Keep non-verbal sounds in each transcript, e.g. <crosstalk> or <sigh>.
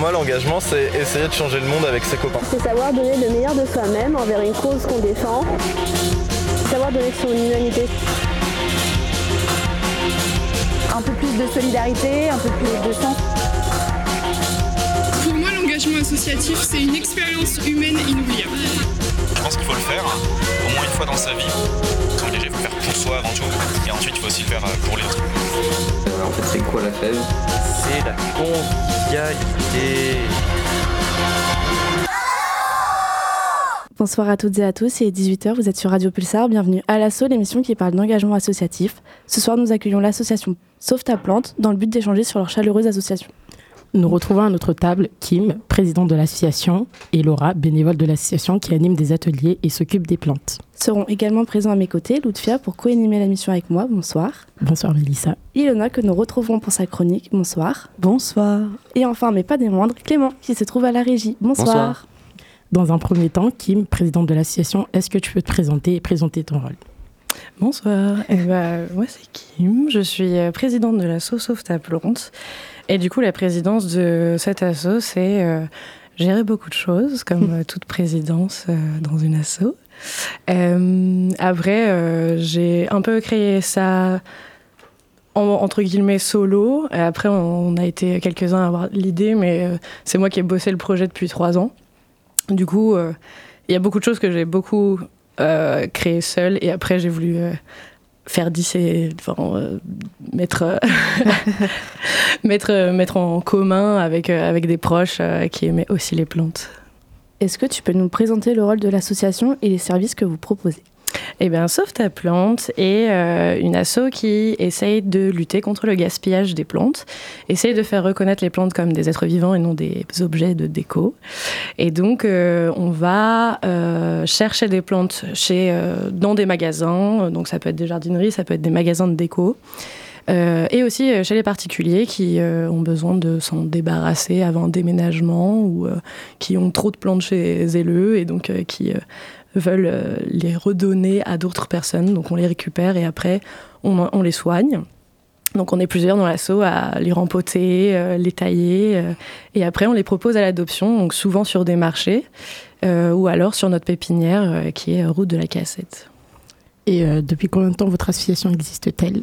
moi, l'engagement, c'est essayer de changer le monde avec ses copains. C'est savoir donner le meilleur de soi-même envers une cause qu'on défend. Savoir donner son humanité. Un peu plus de solidarité, un peu plus de sens. Pour moi, l'engagement associatif, c'est une expérience humaine inoubliable. Faut le faire au moins une fois dans sa vie. S'engager, il faut le faire pour soi avant tout. Et ensuite, il faut aussi le faire pour les autres. Euh, en fait, c'est quoi la fève? C'est la convivialité. Bonsoir à toutes et à tous, il est 18h, vous êtes sur Radio Pulsar, bienvenue à l'assaut, l'émission qui parle d'engagement associatif. Ce soir, nous accueillons l'association Sauve ta plante dans le but d'échanger sur leur chaleureuse association. Nous retrouvons à notre table Kim, présidente de l'association, et Laura, bénévole de l'association qui anime des ateliers et s'occupe des plantes. Seront également présents à mes côtés Loutfia pour co-animer la mission avec moi, bonsoir. Bonsoir Mélissa. Ilona que nous retrouverons pour sa chronique, bonsoir. Bonsoir. Et enfin, mais pas des moindres, Clément qui se trouve à la régie, bonsoir. bonsoir. Dans un premier temps, Kim, présidente de l'association, est-ce que tu peux te présenter et présenter ton rôle? Bonsoir, eh ben, moi c'est Kim, je suis présidente de l'asso Sauve ta plante. Et du coup, la présidence de cet asso, c'est euh, gérer beaucoup de choses, comme <laughs> euh, toute présidence euh, dans une asso. après, j'ai un peu créé ça en, entre guillemets solo. Et après, on a été quelques-uns à avoir l'idée, mais c'est moi qui ai bossé le projet depuis trois ans. Du coup, il y a beaucoup de choses que j'ai beaucoup euh, créé seule et après j'ai voulu faire 10 et enfin, euh, mettre, <laughs> mettre, mettre en commun avec, avec des proches qui aimaient aussi les plantes. Est-ce que tu peux nous présenter le rôle de l'association et les services que vous proposez? Eh bien, Sauve ta plante est euh, une asso qui essaye de lutter contre le gaspillage des plantes, essaye de faire reconnaître les plantes comme des êtres vivants et non des objets de déco. Et donc, euh, on va euh, chercher des plantes chez, dans des magasins, donc ça peut être des jardineries, ça peut être des magasins de déco. et aussi chez les particuliers qui ont besoin de s'en débarrasser avant un déménagement ou qui ont trop de plantes chez eux et donc qui veulent euh, les redonner à d'autres personnes. Donc on les récupère et après on, les soigne. Donc on est plusieurs dans l'assaut à les rempoter, euh, les tailler, euh, et après on les propose à l'adoption, donc souvent sur des marchés, ou alors sur notre pépinière qui est route de la Cassette. Et euh, depuis combien de temps votre association existe-t-elle?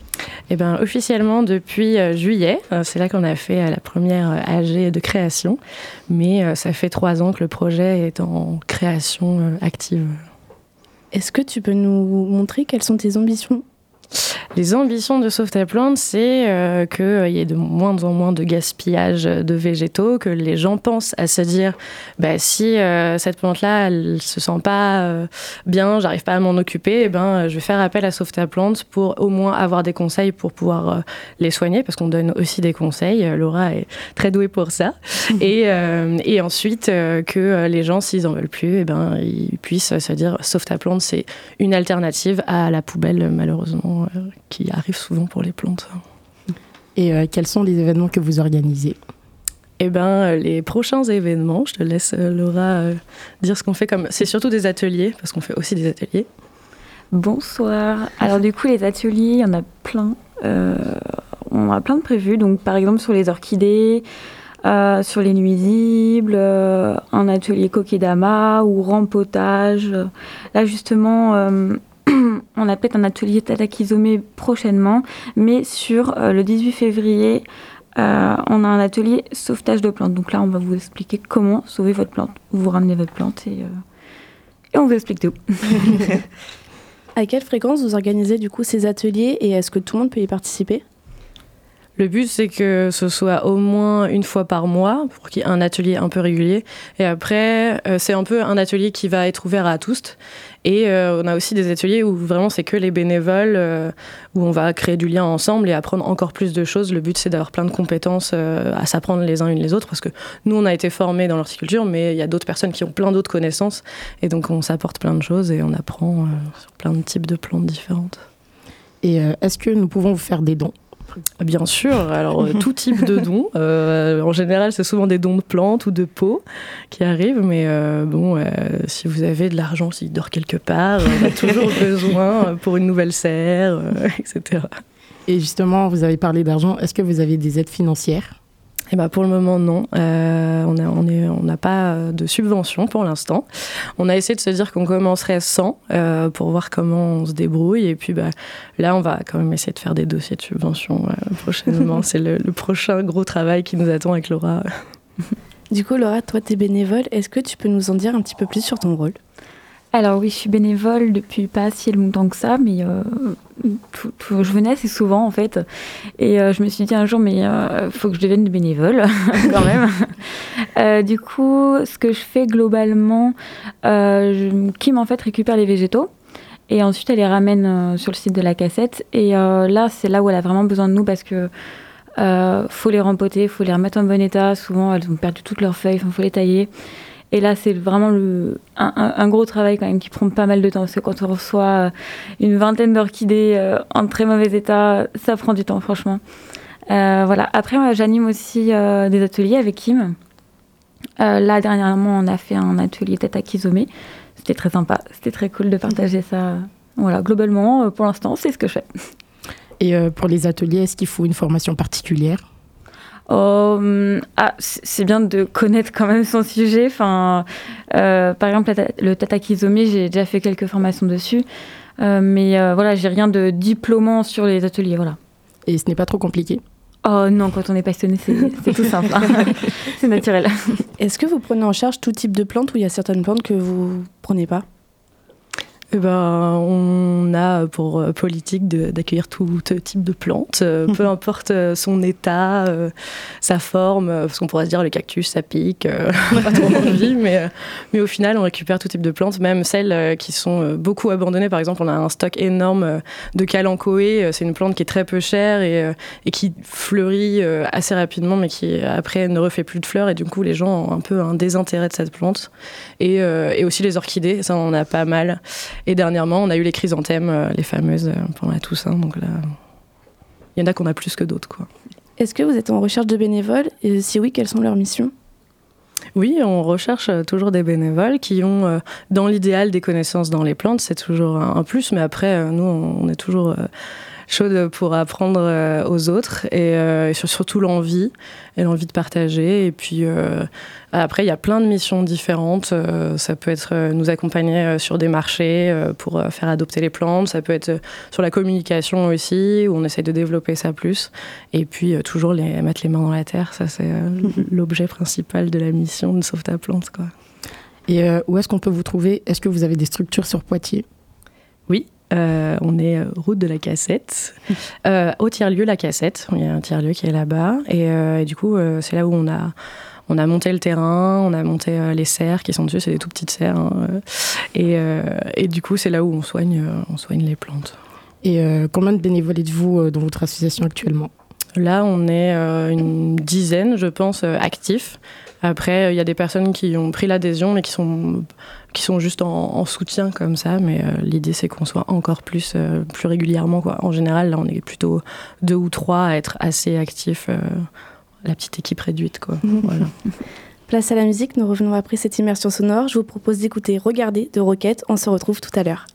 Eh bien, officiellement depuis euh, juillet. Euh, c'est là qu'on a fait la première AG de création. Mais ça fait trois ans que le projet est en création active. Est-ce que tu peux nous montrer quelles sont tes ambitions? Les ambitions de Sauve ta plante, c'est euh, qu'il y ait de moins en moins de gaspillage de végétaux, que les gens pensent à se dire bah, si euh, cette plante-là, elle se sent pas euh, bien, j'arrive pas à m'en occuper, eh ben, je vais faire appel à Sauve ta plante pour au moins avoir des conseils pour pouvoir les soigner, parce qu'on donne aussi des conseils. Laura est très douée pour ça. <laughs> et, et, ensuite, que les gens, s'ils en veulent plus, eh ben, ils puissent se dire Sauve ta plante, c'est une alternative à la poubelle, malheureusement qui arrive souvent pour les plantes. Et euh, quels sont les événements que vous organisez eh ben, euh, les prochains événements, je te laisse euh, Laura dire ce qu'on fait comme. C'est surtout des ateliers, parce qu'on fait aussi des ateliers. Bonsoir. Alors du coup, les ateliers, il y en a plein. on a plein de prévus. Donc par exemple sur les orchidées, sur les nuisibles, un atelier kokedama ou rempotage. Là justement, <clears throat> on a peut-être un atelier Tatakizome prochainement, mais sur euh, le 18 février, euh, on a un atelier sauvetage de plantes. Donc là, on va vous expliquer comment sauver votre plante. Vous ramenez votre plante et, euh, et on vous explique tout. <laughs> à quelle fréquence vous organisez du coup ces ateliers et est-ce que tout le monde peut y participer? Le but, c'est que ce soit au moins une fois par mois pour qu'il y ait un atelier un peu régulier. Et après, euh, c'est un peu un atelier qui va être ouvert à tous. Et euh, on a aussi des ateliers où vraiment c'est que les bénévoles, euh, où on va créer du lien ensemble et apprendre encore plus de choses. Le but, c'est d'avoir plein de compétences à s'apprendre les uns une les autres parce que nous, on a été formés dans l'horticulture, mais il y a d'autres personnes qui ont plein d'autres connaissances. Et donc, on s'apporte plein de choses et on apprend sur plein de types de plantes différentes. Et est-ce que nous pouvons vous faire des dons? Bien sûr, alors euh, tout type de dons. <laughs> Euh, en général, c'est souvent des dons de plantes ou de peaux qui arrivent, mais euh, bon, si vous avez de l'argent, s'il dort quelque part, on a toujours <laughs> besoin pour une nouvelle serre, etc. Et justement, vous avez parlé d'argent. Est-ce que vous avez des aides financières? Eh ben pour le moment, non. Euh, on n'a on est, on pas de subvention pour l'instant. On a essayé de se dire qu'on commencerait sans euh, pour voir comment on se débrouille. Et puis bah, là, on va quand même essayer de faire des dossiers de subvention euh, prochainement. <laughs> C'est le, le, prochain gros travail qui nous attend avec Laura. du coup, Laura, toi, tu es bénévole. Est-ce que tu peux nous en dire un petit peu plus sur ton rôle? Alors oui, je suis bénévole depuis pas si longtemps que ça, mais euh, je venais assez souvent en fait. Et euh, je me suis dit un jour, mais euh, faut que je devienne bénévole <laughs> quand même. <laughs> du coup, ce que je fais globalement, Kim en fait récupère les végétaux. Et ensuite, elle les ramène sur le site de la cassette. Et là, c'est là où elle a vraiment besoin de nous parce que faut les rempoter, faut les remettre en bon état. Souvent, elles ont perdu toutes leurs feuilles, il faut les tailler. Et là, c'est vraiment un, gros travail quand même qui prend pas mal de temps parce que quand on reçoit euh, une vingtaine d'orchidées euh, en très mauvais état, ça prend du temps, franchement. Euh, voilà. Après, j'anime aussi des ateliers avec Kim. là, dernièrement, on a fait un atelier tête à. C'était très sympa. C'était très cool de partager ça. Voilà, globalement, pour l'instant, c'est ce que je fais. Et pour les ateliers, est-ce qu'il faut une formation particulière? Euh, ah, c'est bien de connaître quand même son sujet. Enfin, euh, par exemple, le tatakizomé, j'ai déjà fait quelques formations dessus, euh, mais voilà, j'ai rien de diplômant sur les ateliers, voilà. Et ce n'est pas trop compliqué? Oh non, quand on est passionné, c'est tout simple. Hein. <laughs> c'est naturel. Est-ce que vous prenez en charge tout type de plantes ou il y a certaines plantes que vous prenez pas? Ben, on a pour euh, politique d'accueillir tout type de plantes, euh, <laughs> peu importe euh, son état, sa forme, parce qu'on pourrait se dire le cactus ça pique, <laughs> pas trop <laughs> envie, mais, mais au final on récupère tout type de plantes, même celles qui sont beaucoup abandonnées. Par exemple, on a un stock énorme de calanchoé, c'est une plante qui est très peu chère et, et qui fleurit assez rapidement, mais qui après ne refait plus de fleurs et du coup les gens ont un peu un désintérêt de cette plante. Et, et aussi les orchidées, ça on a pas mal. Et dernièrement, on a eu les chrysanthèmes, euh, les fameuses, euh, pendant la Toussaint. Donc là, il y en a qu'on a plus que d'autres. quoi. Est-ce que vous êtes en recherche de bénévoles? Et si oui, quelles sont leurs missions? Oui, on recherche euh, toujours des bénévoles qui ont, dans l'idéal, des connaissances dans les plantes. C'est toujours un plus, mais après, nous, on est toujours chaude pour apprendre euh, aux autres et, euh, surtout l'envie et l'envie de partager. Et puis euh, après, il y a plein de missions différentes. ça peut être nous accompagner sur des marchés pour faire adopter les plantes. Ça peut être sur la communication aussi, où on essaye de développer ça plus. Et puis toujours les, mettre les mains dans la terre. Ça, c'est <laughs> l'objet principal de la mission de Sauve ta plante. Quoi. Et où est-ce qu'on peut vous trouver? Est-ce que vous avez des structures sur Poitiers? Oui, euh, on est euh, route de la cassette. <laughs> Euh, au tiers-lieu, la cassette. Il y a un tiers-lieu qui est là-bas. Et, du coup, c'est là où on a, on a monté le terrain, on a monté les serres qui sont dessus. C'est des tout petites serres. Hein, et, et, du coup, c'est là où on soigne, on soigne les plantes. Et combien de bénévoles êtes-vous dans votre association actuellement? Là, on est une dizaine, je pense, actifs. Après, il y a des personnes qui ont pris l'adhésion, mais qui sont, qui sont juste en, soutien comme ça. Mais euh, l'idée, c'est qu'on soit encore plus, euh, plus régulièrement. Quoi. En général, là, on est plutôt deux ou trois à être assez actifs. Euh, la petite équipe réduite, quoi. <laughs> voilà. Place à la musique, nous revenons après cette immersion sonore. Je vous propose d'écouter Regarder de Roquette. On se retrouve tout à l'heure.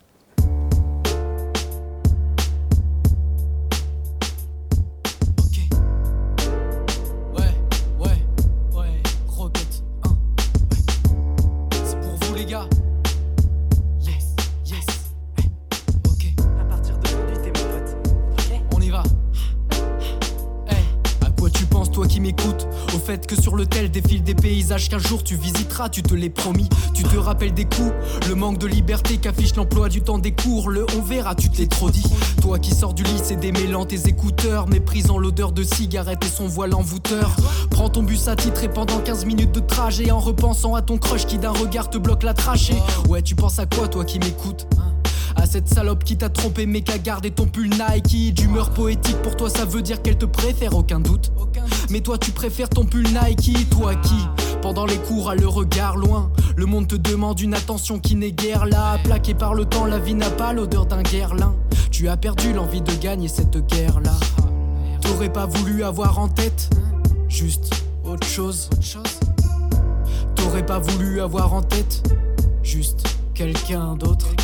les gars. Yes, yes. Ok. À partir d'aujourd'hui, t'es mon pote. Ok. On y va. Hey. À quoi tu penses, toi qui m'écoutes? Que sur le tel défilent des paysages qu'un jour tu visiteras, tu te l'es promis. Tu te rappelles des coups, le manque de liberté qu'affiche l'emploi du temps des cours, le on verra, tu te l'es trop dit. Toi qui sors du lycée démêlant tes écouteurs, méprisant l'odeur de cigarette et son voile envoûteur. Prends ton bus à titre et pendant 15 minutes de trajet en repensant à ton crush qui d'un regard te bloque la trachée. Ouais, tu penses à quoi toi qui m'écoutes? À cette salope qui t'a trompé mais qui a gardé ton pull Nike. D'humeur poétique pour toi ça veut dire qu'elle te préfère aucun doute. Mais toi tu préfères ton pull Nike. Toi qui pendant les cours a le regard loin. Le monde te demande une attention qui n'est guère là. Plaqué par le temps la vie n'a pas l'odeur d'un guerlin. Tu as perdu l'envie de gagner cette guerre là T'aurais pas voulu avoir en tête Juste autre chose. T'aurais pas voulu avoir en tête Juste quelqu'un d'autre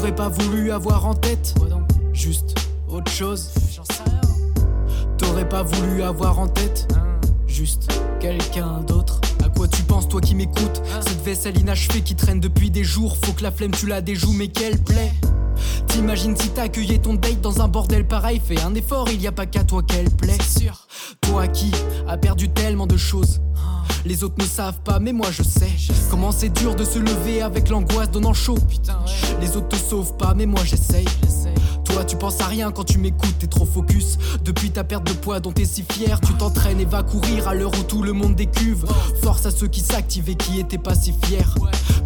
T'aurais pas voulu avoir en tête juste autre chose. T'aurais pas voulu avoir en tête juste quelqu'un d'autre. À quoi tu penses, toi qui m'écoutes Cette vaisselle inachevée qui traîne depuis des jours, faut que la flemme tu la déjoues, mais quelle plaît T'imagines si t'accueillais ton date dans un bordel pareil, fais un effort, il y a pas qu'à toi qu'elle plaît. sûr. Toi qui a perdu tellement de choses. Les autres ne savent pas, mais moi je sais. Comment c'est dur de se lever avec l'angoisse donnant chaud. Les autres te sauvent pas, mais moi j'essaye. Toi, tu penses à rien quand tu m'écoutes, t'es trop focus. Depuis ta perte de poids dont t'es si fier, tu t'entraînes et vas courir à l'heure où tout le monde décuve. Force à ceux qui s'activent et qui étaient pas si fiers.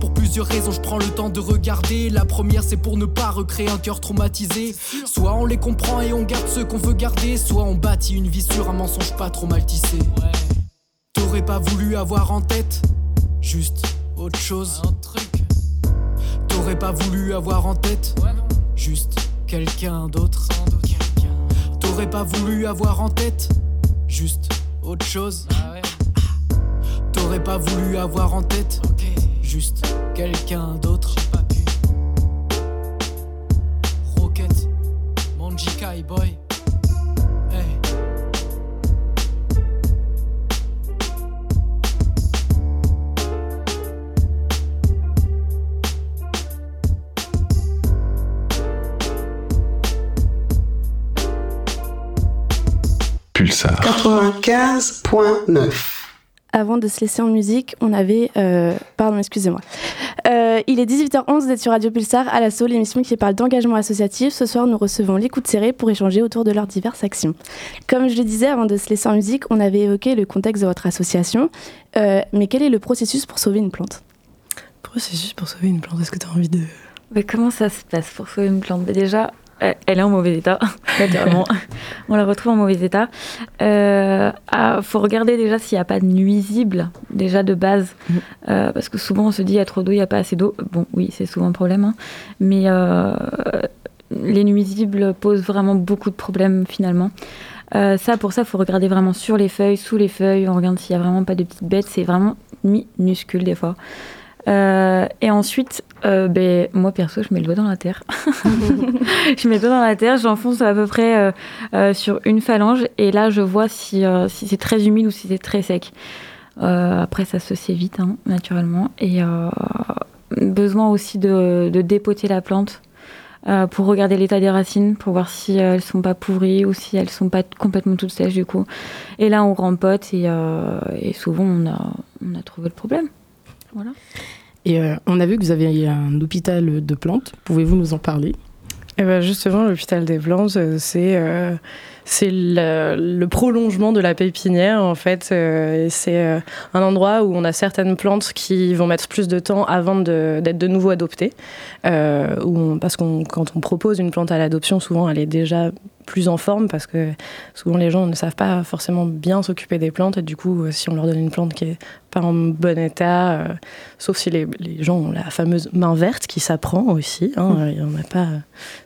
Pour plusieurs raisons, je prends le temps de regarder. La première, c'est pour ne pas recréer un cœur traumatisé. Soit on les comprend et on garde ceux qu'on veut garder, soit on bâtit une vie sur un mensonge pas trop mal tissé. T'aurais pas voulu avoir en tête juste autre chose. T'aurais pas voulu avoir en tête juste quelqu'un d'autre. T'aurais pas voulu avoir en tête juste autre chose. T'aurais pas voulu avoir en tête juste quelqu'un d'autre. Rocket, Manjikai boy. Pulsar. 95.9. Avant de se laisser en musique, on avait... euh, pardon, excusez-moi. Euh, il est 18h11, vous êtes sur Radio Pulsar, à l'assaut, l'émission qui parle d'engagement associatif. Ce soir, nous recevons les coups de serré pour échanger autour de leurs diverses actions. Comme je le disais, avant de se laisser en musique, on avait évoqué le contexte de votre association. Euh, mais quel est le processus pour sauver une plante? Processus pour sauver une plante, est-ce que tu as envie de... Mais comment ça se passe pour sauver une plante? Mais Déjà, elle est en mauvais état, <laughs> naturellement. <laughs> On la retrouve en mauvais état. Il faut regarder déjà s'il n'y a pas de nuisibles, déjà de base. Euh, parce que souvent, on se dit, il y a trop d'eau, il n'y a pas assez d'eau. Bon, oui, c'est souvent un problème. hein. Mais euh, les nuisibles posent vraiment beaucoup de problèmes, finalement. Euh, ça, pour ça, il faut regarder vraiment sur les feuilles, sous les feuilles. On regarde s'il n'y a vraiment pas de petites bêtes. C'est vraiment minuscule, des fois. Euh, et ensuite, euh, ben, moi perso, je mets le doigt dans la terre. <laughs> je mets le doigt dans la terre, j'enfonce à peu près euh, sur une phalange et là, je vois si, c'est très humide ou si c'est très sec. Après, ça se sait vite, hein, naturellement. Et besoin aussi de, dépoter la plante pour regarder l'état des racines, pour voir si elles sont pas pourries ou si elles sont pas complètement toutes sèches du coup. Et là, on rempote et, souvent, on a trouvé le problème. Voilà. Et euh, on a vu que vous avez un hôpital de plantes. Pouvez-vous nous en parler? Eh ben justement, l'hôpital des plantes, euh, c'est euh, c'est le, le prolongement de la pépinière en fait. euh, c'est euh, un endroit où on a certaines plantes qui vont mettre plus de temps avant de- d'être de, nouveau adoptées. Euh, où on- parce qu'on quand on propose une plante à l'adoption, souvent elle est déjà plus en forme parce que souvent les gens ne savent pas forcément bien s'occuper des plantes et du coup euh, si on leur donne une plante qui est pas en bon état, euh, sauf si les, les gens ont la fameuse main verte qui s'apprend aussi. Hein, euh, il y en a pas,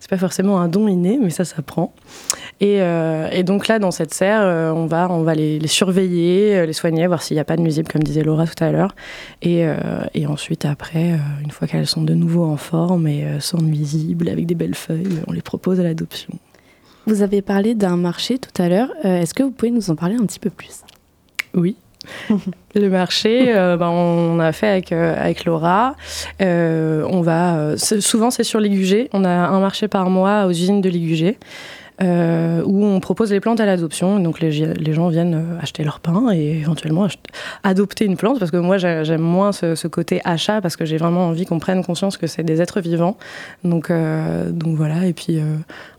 c'est pas forcément un don inné, mais ça s'apprend. Et, euh, et donc là, dans cette serre, euh, on va, on va les, les surveiller, euh, les soigner, voir s'il n'y a pas de nuisibles, comme disait Laura tout à l'heure. Et, euh, et ensuite, après, euh, une fois qu'elles sont de nouveau en forme et euh, sans nuisibles, avec des belles feuilles, on les propose à l'adoption. Vous avez parlé d'un marché tout à l'heure. Euh, Est-ce que vous pouvez nous en parler un petit peu plus? Oui. <laughs> Le marché, euh, ben, on a fait avec, euh, avec Laura. Euh, on va, souvent, c'est sur Ligugé. On a un marché par mois aux usines de Ligugé. Euh, où on propose les plantes à l'adoption. Donc les, gens viennent euh, acheter leur pain et éventuellement adopter une plante. Parce que moi, j'ai- j'aime moins ce, côté achat parce que j'ai vraiment envie qu'on prenne conscience que c'est des êtres vivants. Donc, euh, voilà. Et puis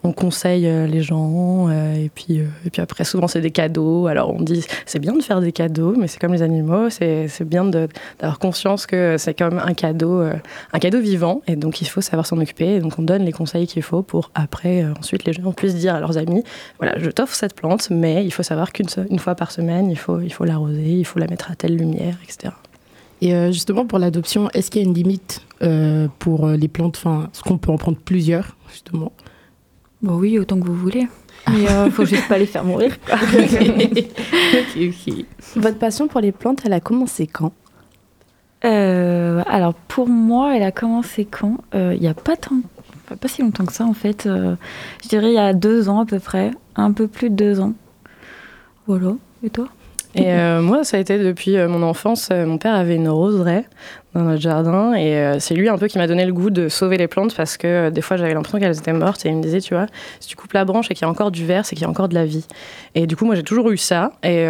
on conseille les gens. et, puis, après, souvent, c'est des cadeaux. Alors on dit c'est bien de faire des cadeaux, mais c'est comme les animaux. C'est bien d'avoir conscience que c'est comme un cadeau, un cadeau vivant. Et donc il faut savoir s'en occuper. Donc on donne les conseils qu'il faut pour après, ensuite, les gens puissent dire à leurs amis voilà, je t'offre cette plante, mais il faut savoir qu'une une fois par semaine, il faut, il faut l'arroser, il faut la mettre à telle lumière, etc. Et euh, justement, pour l'adoption, est-ce qu'il y a une limite euh, pour euh, les plantes Enfin, est-ce qu'on peut en prendre plusieurs, justement? Bon, oui, autant que vous voulez. Mais euh, faut juste pas les faire mourir. <laughs> Votre passion pour les plantes, elle a commencé quand? Euh, alors pour moi, elle a commencé quand? Il n'y a pas tant, pas, si longtemps que ça en fait. Euh, je dirais il y a deux ans à peu près, un peu plus de deux ans. Voilà. Et toi? Et euh, moi, ça a été depuis euh, mon enfance. Euh, mon père avait une roseraie dans notre jardin et c'est lui un peu qui m'a donné le goût de sauver les plantes parce que des fois j'avais l'impression qu'elles étaient mortes et il me disait, tu vois, si tu coupes la branche et qu'il y a encore du verre, c'est qu'il y a encore de la vie. Et du coup, moi j'ai toujours eu ça. Et,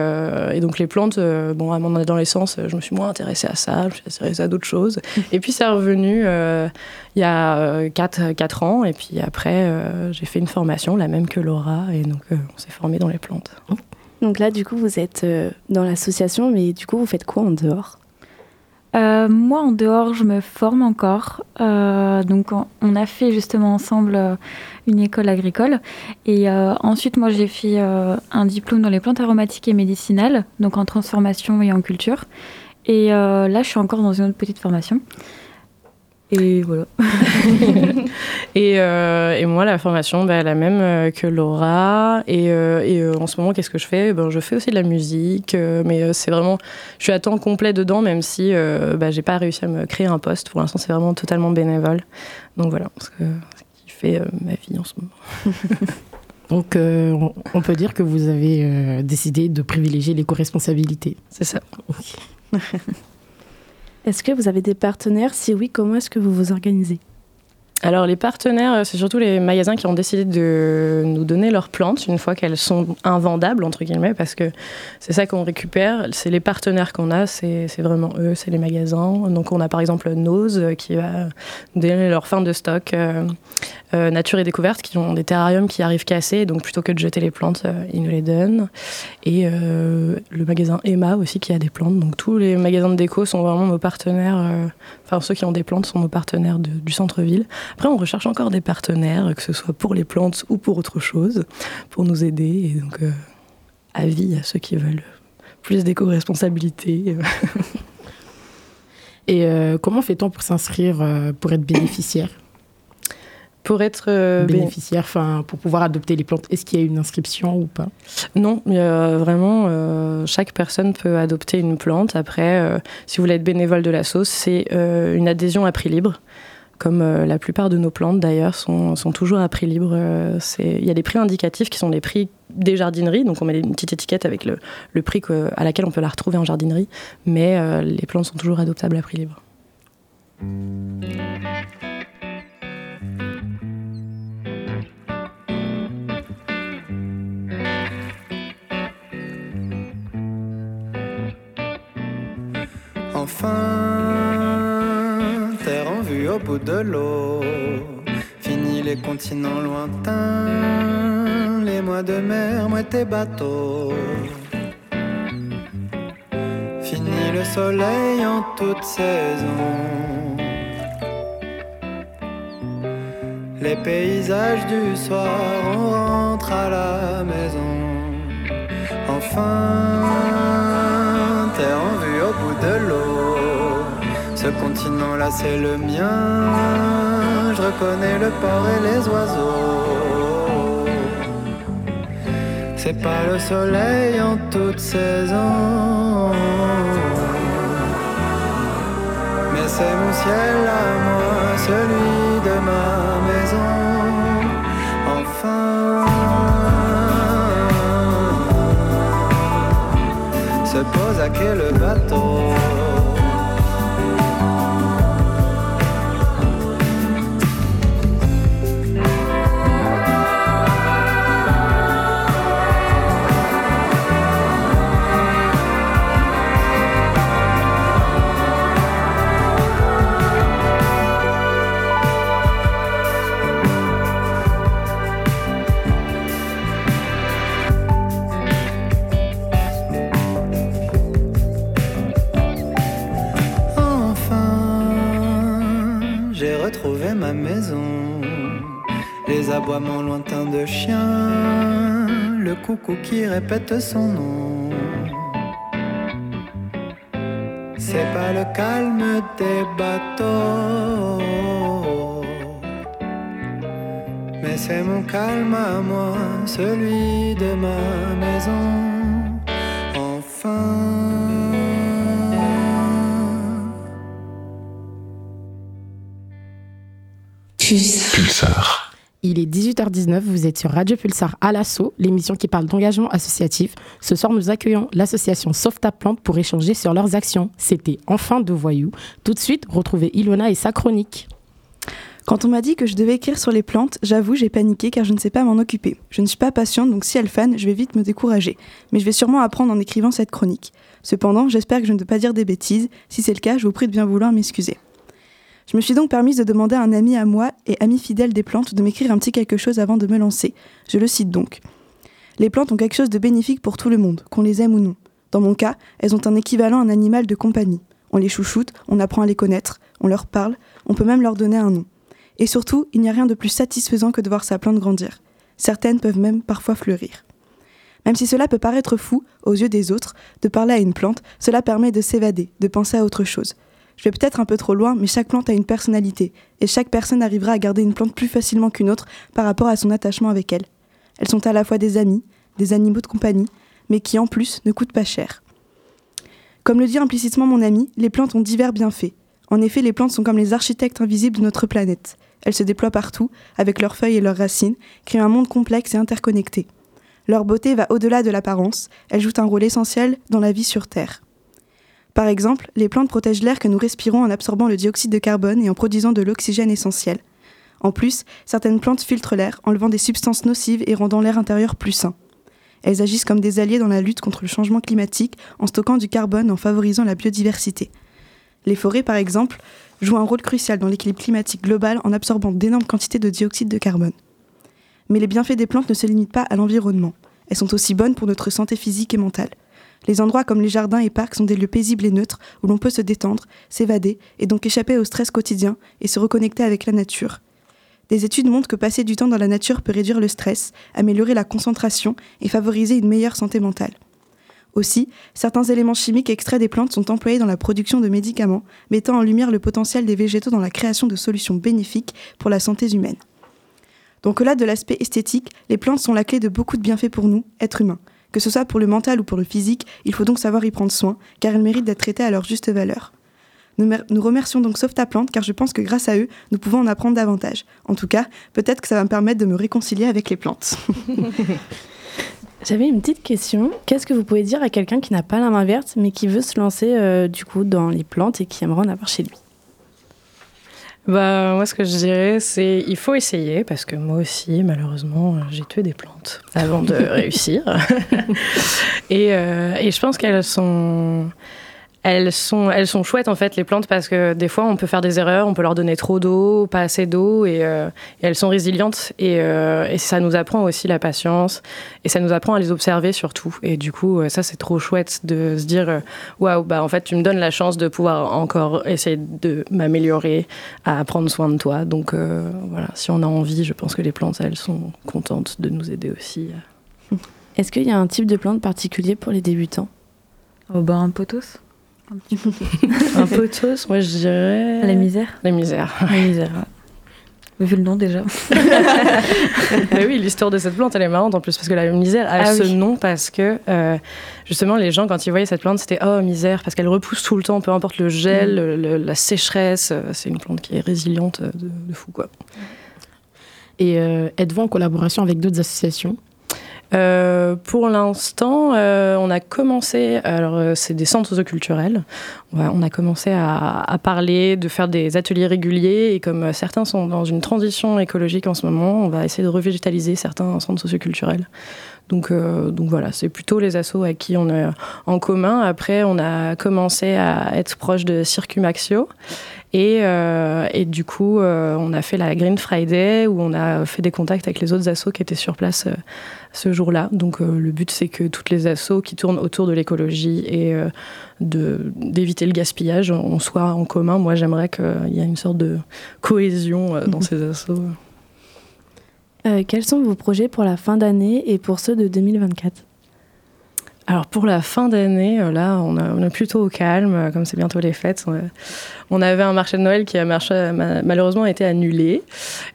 et donc les plantes, bon, à mon adolescence, je me suis moins intéressée à ça, je me suis intéressée à d'autres choses. <laughs> et puis c'est revenu il y a 4, 4 ans et puis après j'ai fait une formation, la même que Laura, et donc on s'est formé dans les plantes. Donc là, du coup, vous êtes euh, dans l'association, mais du coup, vous faites quoi en dehors? Euh, moi, en dehors, je me forme encore. Euh, donc, on a fait justement ensemble une école agricole. Et ensuite, moi, j'ai fait un diplôme dans les plantes aromatiques et médicinales, donc en transformation et en culture. Et là, je suis encore dans une autre petite formation. Et voilà. <laughs> et, euh, et, moi, la formation, bah, la même euh, que Laura. Et, euh, et en ce moment, qu'est-ce que je fais? Ben, Je fais aussi de la musique, mais c'est vraiment. Je suis à temps complet dedans, même si bah, j'ai pas réussi à me créer un poste. Pour l'instant, c'est vraiment totalement bénévole. Donc voilà, ce qui fait ma vie en ce moment. <laughs> Donc, on peut dire que vous avez décidé de privilégier l'éco-responsabilité. C'est ça. <laughs> Est-ce que vous avez des partenaires? Si oui, comment est-ce que vous vous organisez? Alors les partenaires, euh, c'est surtout les magasins qui ont décidé de nous donner leurs plantes une fois qu'elles sont invendables, entre guillemets, parce que c'est ça qu'on récupère. C'est les partenaires qu'on a, c'est vraiment eux, c'est les magasins. Donc on a par exemple Nose euh, qui va donner leur fin de stock. Euh, Nature et Découverte qui ont des terrariums qui arrivent cassés, donc plutôt que de jeter les plantes, ils nous les donnent. Et le magasin Emma aussi qui a des plantes. Donc tous les magasins de déco sont vraiment nos partenaires, enfin ceux qui ont des plantes sont nos partenaires du centre-ville. Après, on recherche encore des partenaires, que ce soit pour les plantes ou pour autre chose, pour nous aider. Et donc, euh, avis à ceux qui veulent plus d'éco-responsabilité. et euh, comment fait-on pour s'inscrire, euh, pour être bénéficiaire? Pour être bénéficiaire, enfin pour pouvoir adopter les plantes, est-ce qu'il y a une inscription ou pas? Non, vraiment, chaque personne peut adopter une plante. Après, si vous voulez être bénévole de la sauce, c'est une adhésion à prix libre comme euh, la plupart de nos plantes d'ailleurs, sont, toujours à prix libre. Euh, il y a des prix indicatifs qui sont les prix des jardineries, donc on met une petite étiquette avec le, prix à laquelle on peut la retrouver en jardinerie, mais euh, les plantes sont toujours adoptables à prix libre. Enfin au bout de l'eau. Fini les continents lointains, les mois de mer, moi tes bateaux. Fini le soleil en toute saison. Les paysages du soir, on rentre à la maison. Enfin, t'es en vue au bout de l'eau. Ce continent-là, c'est le mien. Je reconnais le port et les oiseaux. C'est pas le soleil en toute saison. Mais c'est mon ciel à moi, celui de ma maison. Enfin. Se pose à quel aboiement lointain de chien, le coucou qui répète son nom. C'est pas le calme des bateaux, mais c'est mon calme à moi, celui de ma maison. Il est 18h19, vous êtes sur Radio Pulsar à l'assaut, l'émission qui parle d'engagement associatif. Ce soir, nous accueillons l'association Sauve ta plante pour échanger sur leurs actions. C'était Enfin de voyous. Tout de suite, retrouvez Ilona et sa chronique. Quand on m'a dit que je devais écrire sur les plantes, j'avoue, j'ai paniqué car je ne sais pas m'en occuper. Je ne suis pas patiente, donc si elle fan, je vais vite me décourager. Mais je vais sûrement apprendre en écrivant cette chronique. Cependant, j'espère que je ne peux pas dire des bêtises. Si c'est le cas, je vous prie de bien vouloir m'excuser. Je me suis donc permise de demander à un ami à moi et ami fidèle des plantes de m'écrire un petit quelque chose avant de me lancer. Je le cite donc. Les plantes ont quelque chose de bénéfique pour tout le monde, qu'on les aime ou non. Dans mon cas, elles ont un équivalent à un animal de compagnie. On les chouchoute, on apprend à les connaître, on leur parle, on peut même leur donner un nom. Et surtout, il n'y a rien de plus satisfaisant que de voir sa plante grandir. Certaines peuvent même parfois fleurir. Même si cela peut paraître fou aux yeux des autres, de parler à une plante, cela permet de s'évader, de penser à autre chose. Je vais peut-être un peu trop loin, mais chaque plante a une personnalité, et chaque personne arrivera à garder une plante plus facilement qu'une autre par rapport à son attachement avec elle. Elles sont à la fois des amis, des animaux de compagnie, mais qui en plus ne coûtent pas cher. Comme le dit implicitement mon ami, les plantes ont divers bienfaits. En effet, les plantes sont comme les architectes invisibles de notre planète. Elles se déploient partout, avec leurs feuilles et leurs racines, créent un monde complexe et interconnecté. Leur beauté va au-delà de l'apparence, elles jouent un rôle essentiel dans la vie sur Terre. Par exemple, les plantes protègent l'air que nous respirons en absorbant le dioxyde de carbone et en produisant de l'oxygène essentiel. En plus, certaines plantes filtrent l'air, enlevant des substances nocives et rendant l'air intérieur plus sain. Elles agissent comme des alliés dans la lutte contre le changement climatique en stockant du carbone en favorisant la biodiversité. Les forêts, par exemple, jouent un rôle crucial dans l'équilibre climatique global en absorbant d'énormes quantités de dioxyde de carbone. Mais les bienfaits des plantes ne se limitent pas à l'environnement. Elles sont aussi bonnes pour notre santé physique et mentale. Les endroits comme les jardins et parcs sont des lieux paisibles et neutres où l'on peut se détendre, s'évader et donc échapper au stress quotidien et se reconnecter avec la nature. Des études montrent que passer du temps dans la nature peut réduire le stress, améliorer la concentration et favoriser une meilleure santé mentale. Aussi, certains éléments chimiques extraits des plantes sont employés dans la production de médicaments, mettant en lumière le potentiel des végétaux dans la création de solutions bénéfiques pour la santé humaine. Donc au-delà de l'aspect esthétique, les plantes sont la clé de beaucoup de bienfaits pour nous, êtres humains. Que ce soit pour le mental ou pour le physique, il faut donc savoir y prendre soin, car elles méritent d'être traitées à leur juste valeur. Nous, remercions donc Sauve ta plante, car je pense que grâce à eux, nous pouvons en apprendre davantage. En tout cas, peut-être que ça va me permettre de me réconcilier avec les plantes. <laughs> J'avais une petite question. Qu'est-ce que vous pouvez dire à quelqu'un qui n'a pas la main verte, mais qui veut se lancer euh, du coup dans les plantes et qui aimerait en avoir chez lui? Bah, moi, ce que je dirais, c'est il faut essayer, parce que moi aussi, malheureusement, j'ai tué des plantes avant de <laughs> réussir. <laughs> et, euh, et, je pense qu'elles sont elles sont, elles sont chouettes en fait les plantes parce que des fois on peut faire des erreurs, on peut leur donner trop d'eau, pas assez d'eau et, euh, elles sont résilientes et, euh, et, ça nous apprend aussi la patience et ça nous apprend à les observer surtout. Et du coup euh, ça c'est trop chouette de se dire waouh bah en fait tu me donnes la chance de pouvoir encore essayer de m'améliorer à prendre soin de toi. Donc voilà si on a envie je pense que les plantes elles sont contentes de nous aider aussi. <laughs> Est-ce qu'il y a un type de plante particulier pour les débutants? Oh bah un potos? Un petit <laughs> un potos, moi je dirais. La misère La misère. La misère. Vu le nom déjà. <laughs> <laughs> Mais oui, l'histoire de cette plante, elle est marrante en plus, parce que la misère a ah ce nom parce que euh, justement, les gens, quand ils voyaient cette plante, c'était oh misère, parce qu'elle repousse tout le temps, peu importe le gel, mm. la sécheresse. Euh, c'est une plante qui est résiliente euh, de, fou, quoi. Et êtes-vous en collaboration avec d'autres associations? Euh, pour l'instant, euh, on a commencé, alors euh, c'est des centres socioculturels, on a commencé à, à, parler, de faire des ateliers réguliers, et comme certains sont dans une transition écologique en ce moment, on va essayer de revégétaliser certains centres socioculturels. Donc, donc voilà, c'est plutôt les assos avec qui on est en commun. Après, on a commencé à être proche de Circumaxio. Et, et, du coup, on a fait la Green Friday où on a fait des contacts avec les autres assos qui étaient sur place ce jour-là. Donc euh, le but, c'est que toutes les assauts qui tournent autour de l'écologie et euh, d'éviter le gaspillage, on soit en commun. Moi, j'aimerais qu'il y ait une sorte de cohésion euh, dans ces assauts. quels sont vos projets pour la fin d'année et pour ceux de 2024 alors pour la fin d'année, euh, là, on, on, est plutôt au calme, euh, comme c'est bientôt les fêtes. On avait un marché de Noël qui a malheureusement été annulé.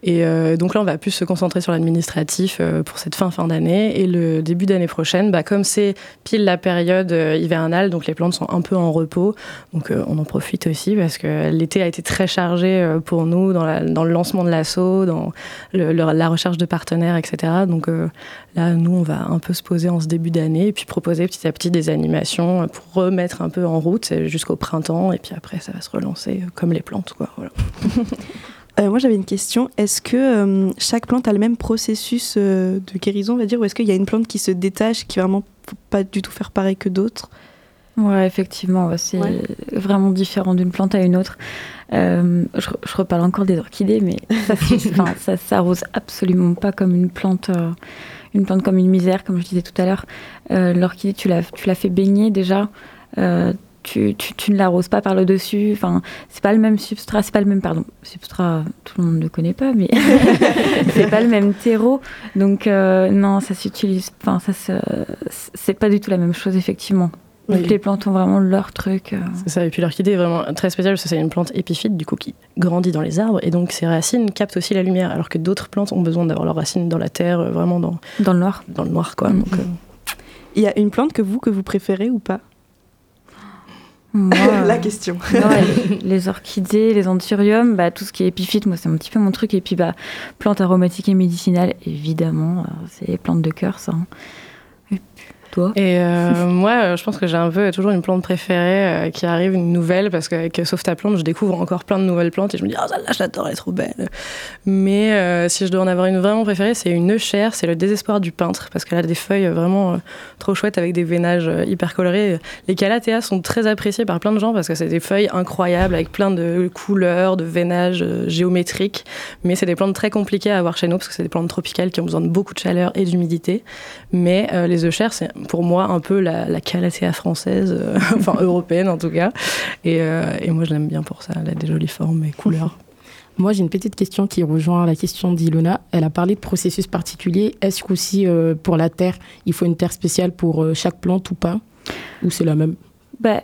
Et euh, donc là, on va plus se concentrer sur l'administratif pour cette fin fin d'année. Et le début d'année prochaine, bah, comme c'est pile la période hivernale, donc les plantes sont un peu en repos. Donc on en profite aussi parce que l'été a été très chargé pour nous dans, le lancement de l'assaut, dans la recherche de partenaires, etc. Donc là, nous, on va un peu se poser en ce début d'année et puis proposer petit à petit des animations pour remettre un peu en route jusqu'au printemps. Et puis après, ça va se relancer comme les plantes. Quoi, voilà. <laughs> Euh, moi, j'avais une question. Est-ce que euh, chaque plante a le même processus euh, de guérison, on va dire, ou est-ce qu'il y a une plante qui se détache, qui vraiment faut pas du tout faire pareil que d'autres? Ouais, effectivement, c'est vraiment différent d'une plante à une autre. Je, je, reparle encore des orchidées, mais ça, <laughs> ça s'arrose absolument pas comme une plante une plante comme une misère, comme je disais tout à l'heure. Euh, L'orchidée, tu la, tu la fais baigner déjà. Euh, tu, tu, tu, ne l'arroses pas par le dessus. Enfin, c'est pas le même substrat, c'est pas le même pardon substrat. Tout le monde ne le connaît pas, mais <laughs> c'est pas le même terreau. Donc euh, non, ça s'utilise. Enfin, ça c'est pas du tout la même chose effectivement. Toutes les plantes ont vraiment leur truc. Euh. C'est ça. Et puis l'orchidée est vraiment très spéciale parce que c'est une plante épiphyte, du coup, qui grandit dans les arbres. Et donc ses racines captent aussi la lumière. Alors que d'autres plantes ont besoin d'avoir leurs racines dans la terre, euh, vraiment dans, dans le noir. Dans le noir, quoi. Donc, euh. Il y a une plante que vous, que vous préférez ou pas? <laughs> la question. les, orchidées, les anthuriums, bah, tout ce qui est épiphyte, moi c'est un petit peu mon truc. Et puis bah, plantes aromatiques et médicinales, évidemment, c'est les plantes de cœur, ça. Hein. Et euh, <laughs> moi, euh, je pense que j'ai un peu toujours une plante préférée euh, qui arrive, une nouvelle, parce qu'avec Sauf ta plante, je découvre encore plein de nouvelles plantes et je me dis, oh, celle-là, je l'adore, elle est trop belle. Mais si je dois en avoir une vraiment préférée, c'est une chère, c'est le désespoir du peintre, parce qu'elle a des feuilles vraiment trop chouettes avec des vénages hyper colorés. Les calatheas sont très appréciés par plein de gens parce que c'est des feuilles incroyables avec plein de couleurs, de vénages géométriques. Mais c'est des plantes très compliquées à avoir chez nous parce que c'est des plantes tropicales qui ont besoin de beaucoup de chaleur et d'humidité. Mais les œufs c'est pour moi un peu la, la calathea française, euh, <laughs> enfin européenne en tout cas. Et, euh, et moi, je l'aime bien pour ça. Elle a des jolies formes et couleurs. <laughs> Moi, j'ai une petite question qui rejoint la question d'Ilona. Elle a parlé de processus particuliers. Est-ce qu'aussi euh, pour la terre, il faut une terre spéciale pour chaque plante ou pas? Ou c'est la même? Bah,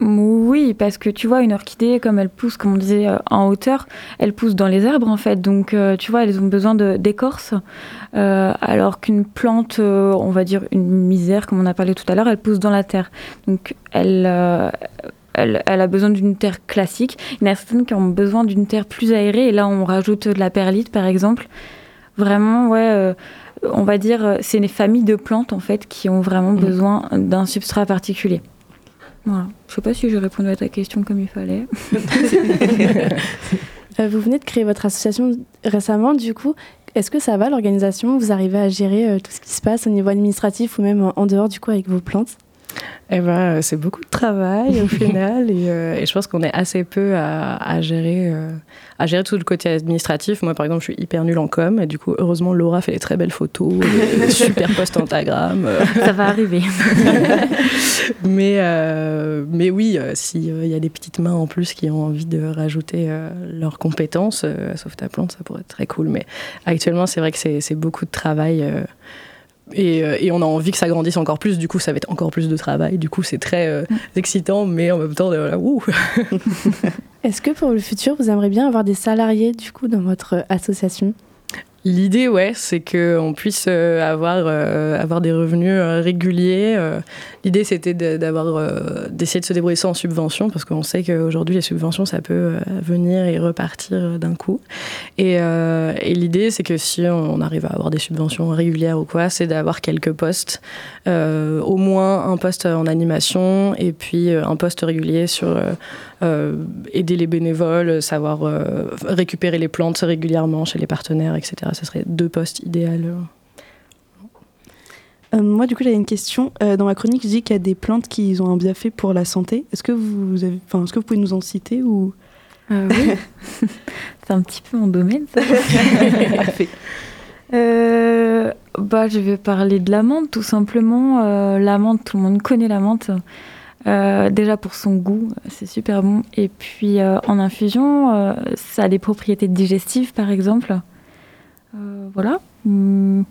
oui, parce que tu vois, une orchidée, comme elle pousse, comme on disait, euh, en hauteur, elle pousse dans les arbres, en fait. Donc, euh, tu vois, elles ont besoin d'écorce. Euh, alors qu'une plante, on va dire une misère, comme on a parlé tout à l'heure, elle pousse dans la terre. Donc, elle, elle, elle, a besoin d'une terre classique. Il y en a certaines qui ont besoin d'une terre plus aérée. Et là, on rajoute de la perlite, par exemple. Vraiment, ouais on va dire, c'est une famille de plantes en fait qui ont vraiment mmh. besoin d'un substrat particulier. Voilà. Je ne sais pas si j'ai répondu à ta question comme il fallait. <laughs> Euh, vous venez de créer votre association récemment, du coup. Est-ce que ça va l'organisation? Vous arrivez à gérer euh, tout ce qui se passe au niveau administratif ou même en dehors du coup avec vos plantes? Eh ben, euh, c'est beaucoup de travail au <laughs> final et, euh, et, je pense qu'on est assez peu à, à gérer, euh, à gérer tout le côté administratif. Moi, par exemple, je suis hyper nulle en com et du coup, heureusement, Laura fait des très belles photos, <laughs> super post Instagram. Ça va arriver. <laughs> mais, mais oui, s'il y a des petites mains en plus qui ont envie de rajouter leurs compétences, sauf ta plante, ça pourrait être très cool. Mais actuellement, c'est vrai que c'est beaucoup de travail euh, et, on a envie que ça grandisse encore plus, du coup ça va être encore plus de travail, du coup c'est très euh, mm. excitant, mais en même temps, euh, ouh. <laughs> Est-ce que pour le futur, vous aimeriez bien avoir des salariés du coup dans votre association? L'idée, ouais, c'est qu'on puisse euh, avoir, euh, avoir des revenus euh, réguliers. L'idée, c'était d'essayer de se débrouiller sans subvention, parce qu'on sait qu'aujourd'hui, les subventions, ça peut venir et repartir d'un coup. Et l'idée, c'est que si on arrive à avoir des subventions régulières ou quoi, c'est d'avoir quelques postes, au moins un poste en animation et puis un poste régulier sur aider les bénévoles, savoir récupérer les plantes régulièrement chez les partenaires, etc ce serait deux postes idéaux. Euh, moi, du coup, j'avais une question. Euh, dans ma chronique, je dis qu'il y a des plantes qui ont un bienfait pour la santé. Est-ce que vous avez, enfin, est-ce que vous pouvez nous en citer ou? Euh, Oui, <laughs> c'est un petit peu mon domaine. Ça. <laughs> bah, je vais parler de la menthe, tout simplement. la menthe, tout le monde connaît la menthe. Déjà pour son goût, c'est super bon. Et puis en infusion, ça a des propriétés digestives, par exemple. Euh, voilà. Hmm,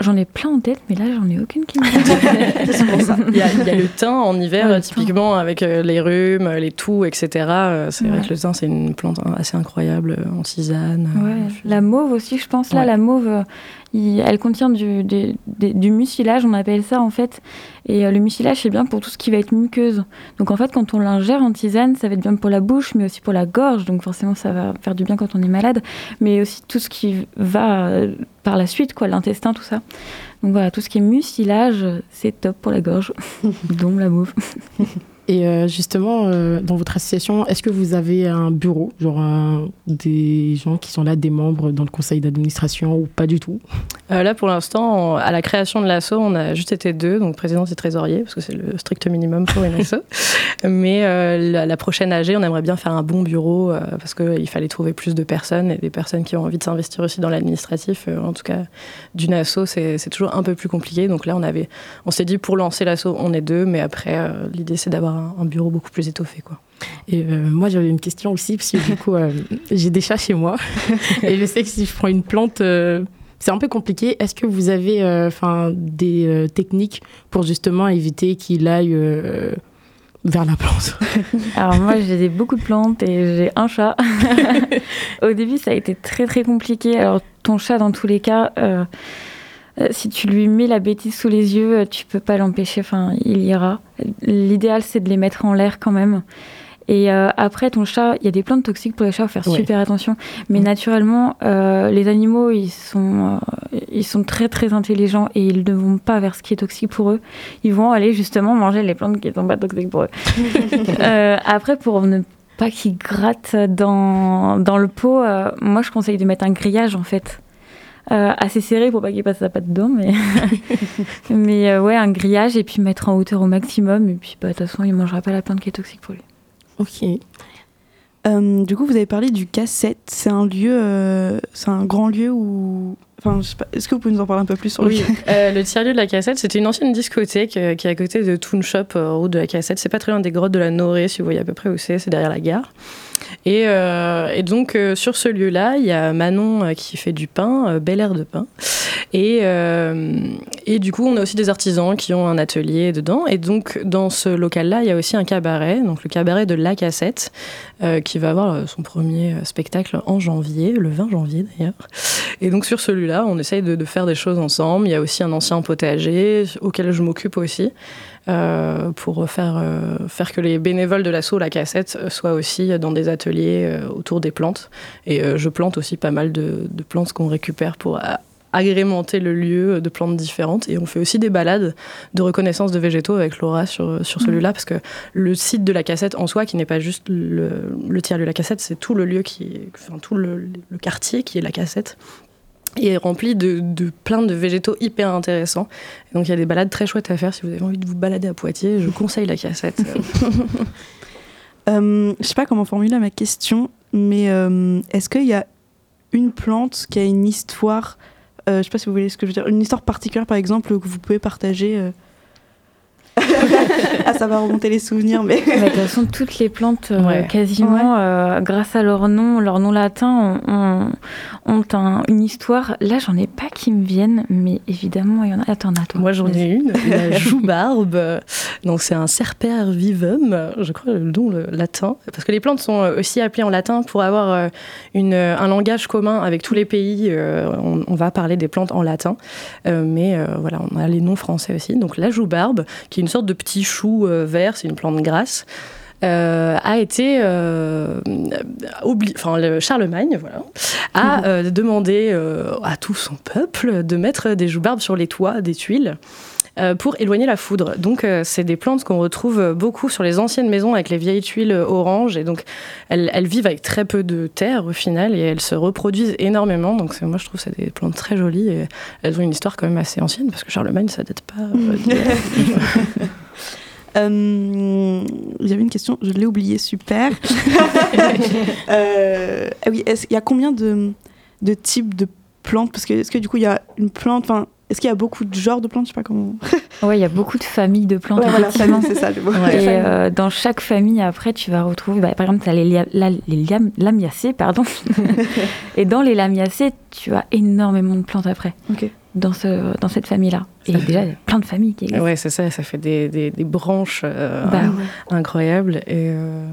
j'en ai plein en tête, mais là, j'en ai aucune qui me vient. <laughs> il, y a, il y a le thym en hiver, typiquement, avec euh, les rhumes, les toux, etc. Euh, c'est vrai que le thym, c'est une plante assez incroyable en tisane. Ouais. La mauve aussi, je pense. Là, la mauve, elle contient du, du, mucilage, on appelle ça en fait. Et le mucilage, c'est bien pour tout ce qui va être muqueuse. Donc en fait, quand on l'ingère en tisane, ça va être bien pour la bouche, mais aussi pour la gorge. Donc forcément, ça va faire du bien quand on est malade. Mais aussi tout ce qui va par la suite, quoi, l'intestin, tout ça. Donc voilà, tout ce qui est mucilage, c'est top pour la gorge, <laughs> dont la bouffe. <laughs> Et euh, justement, euh, dans votre association, est-ce que vous avez un bureau, genre des gens qui sont là, des membres dans le conseil d'administration ou pas du tout? Euh, Là, pour l'instant, à la création de l'asso, on a juste été deux, donc président et trésorier, parce que c'est le strict minimum pour une asso. <laughs> Mais la, prochaine AG, on aimerait bien faire un bon bureau, parce qu'il fallait trouver plus de personnes et des personnes qui ont envie de s'investir aussi dans l'administratif. en tout cas, d'une asso, c'est toujours un peu plus compliqué. Donc là, on, avait, on s'est dit, pour lancer l'asso, on est deux, mais après, l'idée, c'est d'avoir un, bureau beaucoup plus étoffé. Quoi. Et euh, moi, j'avais une question aussi, parce que du coup, <laughs> euh, j'ai des chats chez moi. <laughs> et je sais que si je prends une plante, euh, c'est un peu compliqué. Est-ce que vous avez enfin des techniques pour justement éviter qu'il aille vers la plante? <laughs> Alors moi j'ai beaucoup de plantes et j'ai un chat. Au début ça a été très très compliqué. Alors ton chat dans tous les cas, euh, si tu lui mets la bêtise sous les yeux, euh, tu peux pas l'empêcher, enfin, il ira. L'idéal, c'est de les mettre en l'air quand même. Et euh, après, ton chat, il y a des plantes toxiques pour les chats, faut faire super attention. Mais mm. naturellement, les animaux, ils sont, ils sont très très intelligents et ils ne vont pas vers ce qui est toxique pour eux. Ils vont aller justement manger les plantes qui sont pas toxiques pour eux. <laughs> après, pour ne pas qu'ils grattent dans, dans le pot, moi je conseille de mettre un grillage en fait. Euh, assez serré pour pas qu'il passe sa patte dedans, mais, <laughs> mais euh, ouais, un grillage et puis mettre en hauteur au maximum. Et puis, bah, de toute façon, il mangera pas la plante qui est toxique pour lui. Ok. Euh, du coup, vous avez parlé du cassette. C'est un lieu, c'est un grand lieu où. Enfin, est-ce que vous pouvez nous en parler un peu plus sur oui. le le tiers-lieu de la cassette, c'était une ancienne discothèque qui est à côté de Toon Shop, route de la cassette. C'est pas très loin des grottes de la Norée, si vous voyez à peu près où c'est, c'est derrière la gare. Et, euh, et donc, euh, sur ce lieu-là, il y a Manon euh, qui fait du pain, Bel Air de pain. Et, du coup, on a aussi des artisans qui ont un atelier dedans. Et donc, dans ce local-là, il y a aussi un cabaret, donc le cabaret de La Cassette, qui va avoir son premier spectacle en janvier, le 20 janvier d'ailleurs. Et donc, sur celui-là, on essaye de faire des choses ensemble. Il y a aussi un ancien potager auquel je m'occupe aussi. Euh, pour faire, euh, faire que les bénévoles de l'assaut La Cassette soient aussi dans des ateliers euh, autour des plantes. Et je plante aussi pas mal de, plantes qu'on récupère pour agrémenter le lieu de plantes différentes. Et on fait aussi des balades de reconnaissance de végétaux avec Laura sur, sur celui-là, parce que le site de la cassette en soi, qui n'est pas juste le, le tiers de la cassette, c'est tout le lieu qui enfin tout le, le, quartier qui est la cassette, il est rempli de, de, plein de végétaux hyper intéressants. donc il y a des balades très chouettes à faire. Si vous avez envie de vous balader à Poitiers, je <laughs> conseille la cassette. <laughs> <laughs> euh, je sais pas comment formuler ma question, mais euh, est-ce qu'il y a une plante qui a une histoire, euh, je sais pas si vous voyez ce que je veux dire, une histoire particulière par exemple que vous pouvez partager euh, ah, ça va remonter les souvenirs, mais. de toute façon, toutes les plantes, euh, quasiment, euh, grâce à leur nom, leur nom latin, ont, ont, une histoire. Là, j'en ai pas qui me viennent, mais évidemment, il y en a. Attends, attends. Moi, j'en ai une, la <laughs> joubarbe. Donc, c'est un serper vivum, je crois le nom latin. Parce que les plantes sont aussi appelées en latin pour avoir euh, une, un langage commun avec tous les pays. On, on, va parler des plantes en latin. mais voilà, on a les noms français aussi. Donc, la joubarbe, qui est une sorte de petit chou euh, vert, c'est une plante grasse. Euh, a été euh, enfin le Charlemagne voilà a mhm. euh, demandé à tout son peuple de mettre des joubarbes sur les toits des tuiles pour éloigner la foudre. Donc, c'est des plantes qu'on retrouve beaucoup sur les anciennes maisons avec les vieilles tuiles oranges. Et donc, elles, elles, vivent avec très peu de terre au final et elles se reproduisent énormément. Donc, moi, je trouve que c'est des plantes très jolies et elles ont une histoire quand même assez ancienne parce que Charlemagne, ça date pas. Euh, <laughs> J'avais une question, je l'ai oubliée, super. <laughs> euh, ah oui, il y a combien de, de types de plantes? Parce que est-ce que du coup il y a une plante, enfin, Est-ce qu'il y a beaucoup de genres de plantes Je sais pas comment. <laughs> ouais, il y a beaucoup de familles de plantes. Ouais, voilà, c'est ça le mot. Et <laughs> euh, dans chaque famille, après, tu vas retrouver, bah, par exemple, tu as les, les lamiacées, pardon. <laughs> et dans les lamiacées, tu as énormément de plantes après. Dans, ce, dans cette famille-là. Et déjà, il y a plein de familles qui existent. Ouais, c'est ça, ça fait des, des, des branches euh, bah, incroyables. Et. Euh,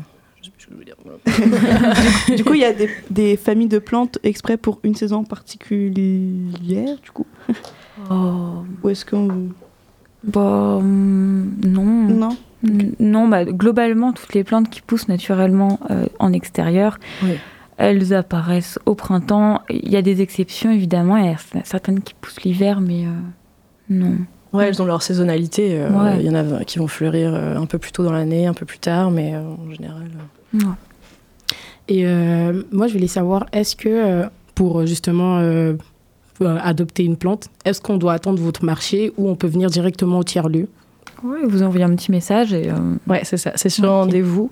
du coup, il y a des, des, familles de plantes exprès pour une saison particulière, du coup? Oh. Ou est-ce qu'on... Bah, mm, non. Non Non, bah, globalement, toutes les plantes qui poussent naturellement euh, en extérieur, elles apparaissent au printemps. Il y a des exceptions, évidemment. Il y a certaines qui poussent l'hiver, mais euh, non. Ouais, elles ont leur saisonnalité. Euh, il y en a qui vont fleurir un peu plus tôt dans l'année, un peu plus tard, mais en général. Et moi, je voulais savoir, est-ce que pour justement adopter une plante, est-ce qu'on doit attendre votre marché ou on peut venir directement au tiers-lieu? Oui, vous envoyez un petit message et. Euh, ouais, c'est ça. C'est sur rendez-vous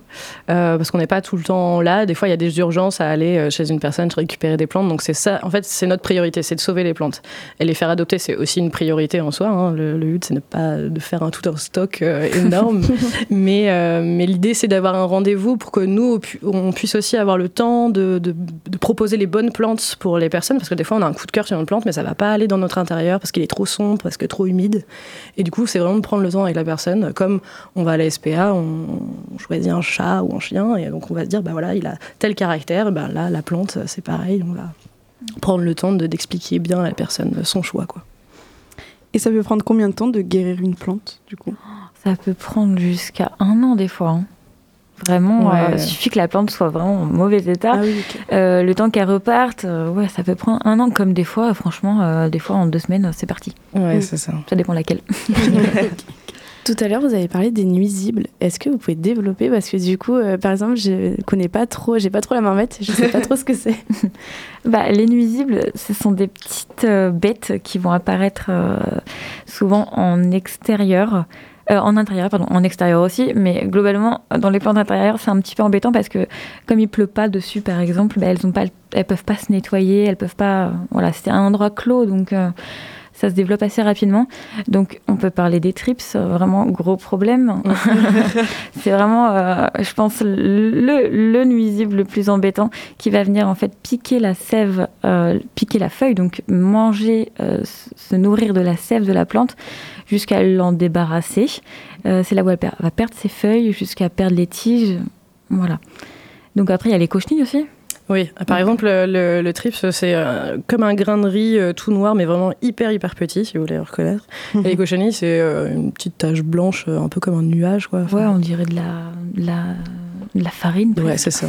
euh, parce qu'on n'est pas tout le temps là. Des fois, il y a des urgences à aller euh, chez une personne récupérer des plantes. Donc c'est ça. En fait, c'est notre priorité, c'est de sauver les plantes. Et les faire adopter, c'est aussi une priorité en soi. Hein. Le, but, c'est pas de faire un tout un stock énorme, <laughs> mais mais l'idée, c'est d'avoir un rendez-vous pour que nous, on puisse aussi avoir le temps de, de, de, proposer les bonnes plantes pour les personnes parce que des fois, on a un coup de cœur sur une plante, mais ça va pas aller dans notre intérieur parce qu'il est trop sombre, parce que trop humide. Et du coup, c'est vraiment de prendre le temps avec la personne. Comme on va à la SPA, on, choisit un chat ou un chien, et donc on va se dire, bah voilà, il a tel caractère, bah là, la plante, c'est pareil, on va prendre le temps d'expliquer bien à la personne son choix. Quoi. Et ça peut prendre combien de temps de guérir une plante, du coup? Ça peut prendre jusqu'à un an des fois. Hein. Vraiment, euh, il suffit que la plante soit vraiment en mauvais état. Ah euh, le temps qu'elle reparte, euh, ouais, ça peut prendre un an, comme des fois, franchement, des fois en deux semaines, c'est parti. Ouais, mm. c'est ça. Ça dépend laquelle. <laughs> <laughs> Tout à l'heure, vous avez parlé des nuisibles. Est-ce que vous pouvez développer Parce que du coup, par exemple, je connais pas trop, j'ai pas trop la marmette, je sais pas trop ce que c'est. <laughs> <laughs> bah, les nuisibles, ce sont des petites bêtes qui vont apparaître souvent en extérieur. Euh, en intérieur, pardon, en extérieur aussi, mais globalement, dans les plantes intérieures, c'est un petit peu embêtant parce que comme il pleut pas dessus, par exemple, bah, elles ont pas, elles peuvent pas se nettoyer, elles peuvent pas, voilà, c'est un endroit clos, donc euh, ça se développe assez rapidement. Donc, on peut parler des trips, vraiment gros problème. <laughs> c'est vraiment, euh, je pense, le, le, nuisible le plus embêtant qui va venir en fait piquer la sève, piquer la feuille, donc manger, se nourrir de la sève de la plante jusqu'à l'en débarrasser. Euh, c'est là où elle va perdre ses feuilles jusqu'à perdre les tiges. Voilà. Donc après, il y a les cochenilles aussi. Oui, par exemple, le, le, trips, c'est euh, comme un grain de riz euh, tout noir, mais vraiment hyper, hyper petit, si vous voulez le reconnaître. Et les cochenilles, c'est une petite tache blanche, un peu comme un nuage. Quoi. ouais, on dirait de la, la, la farine. Ouais, c'est ça.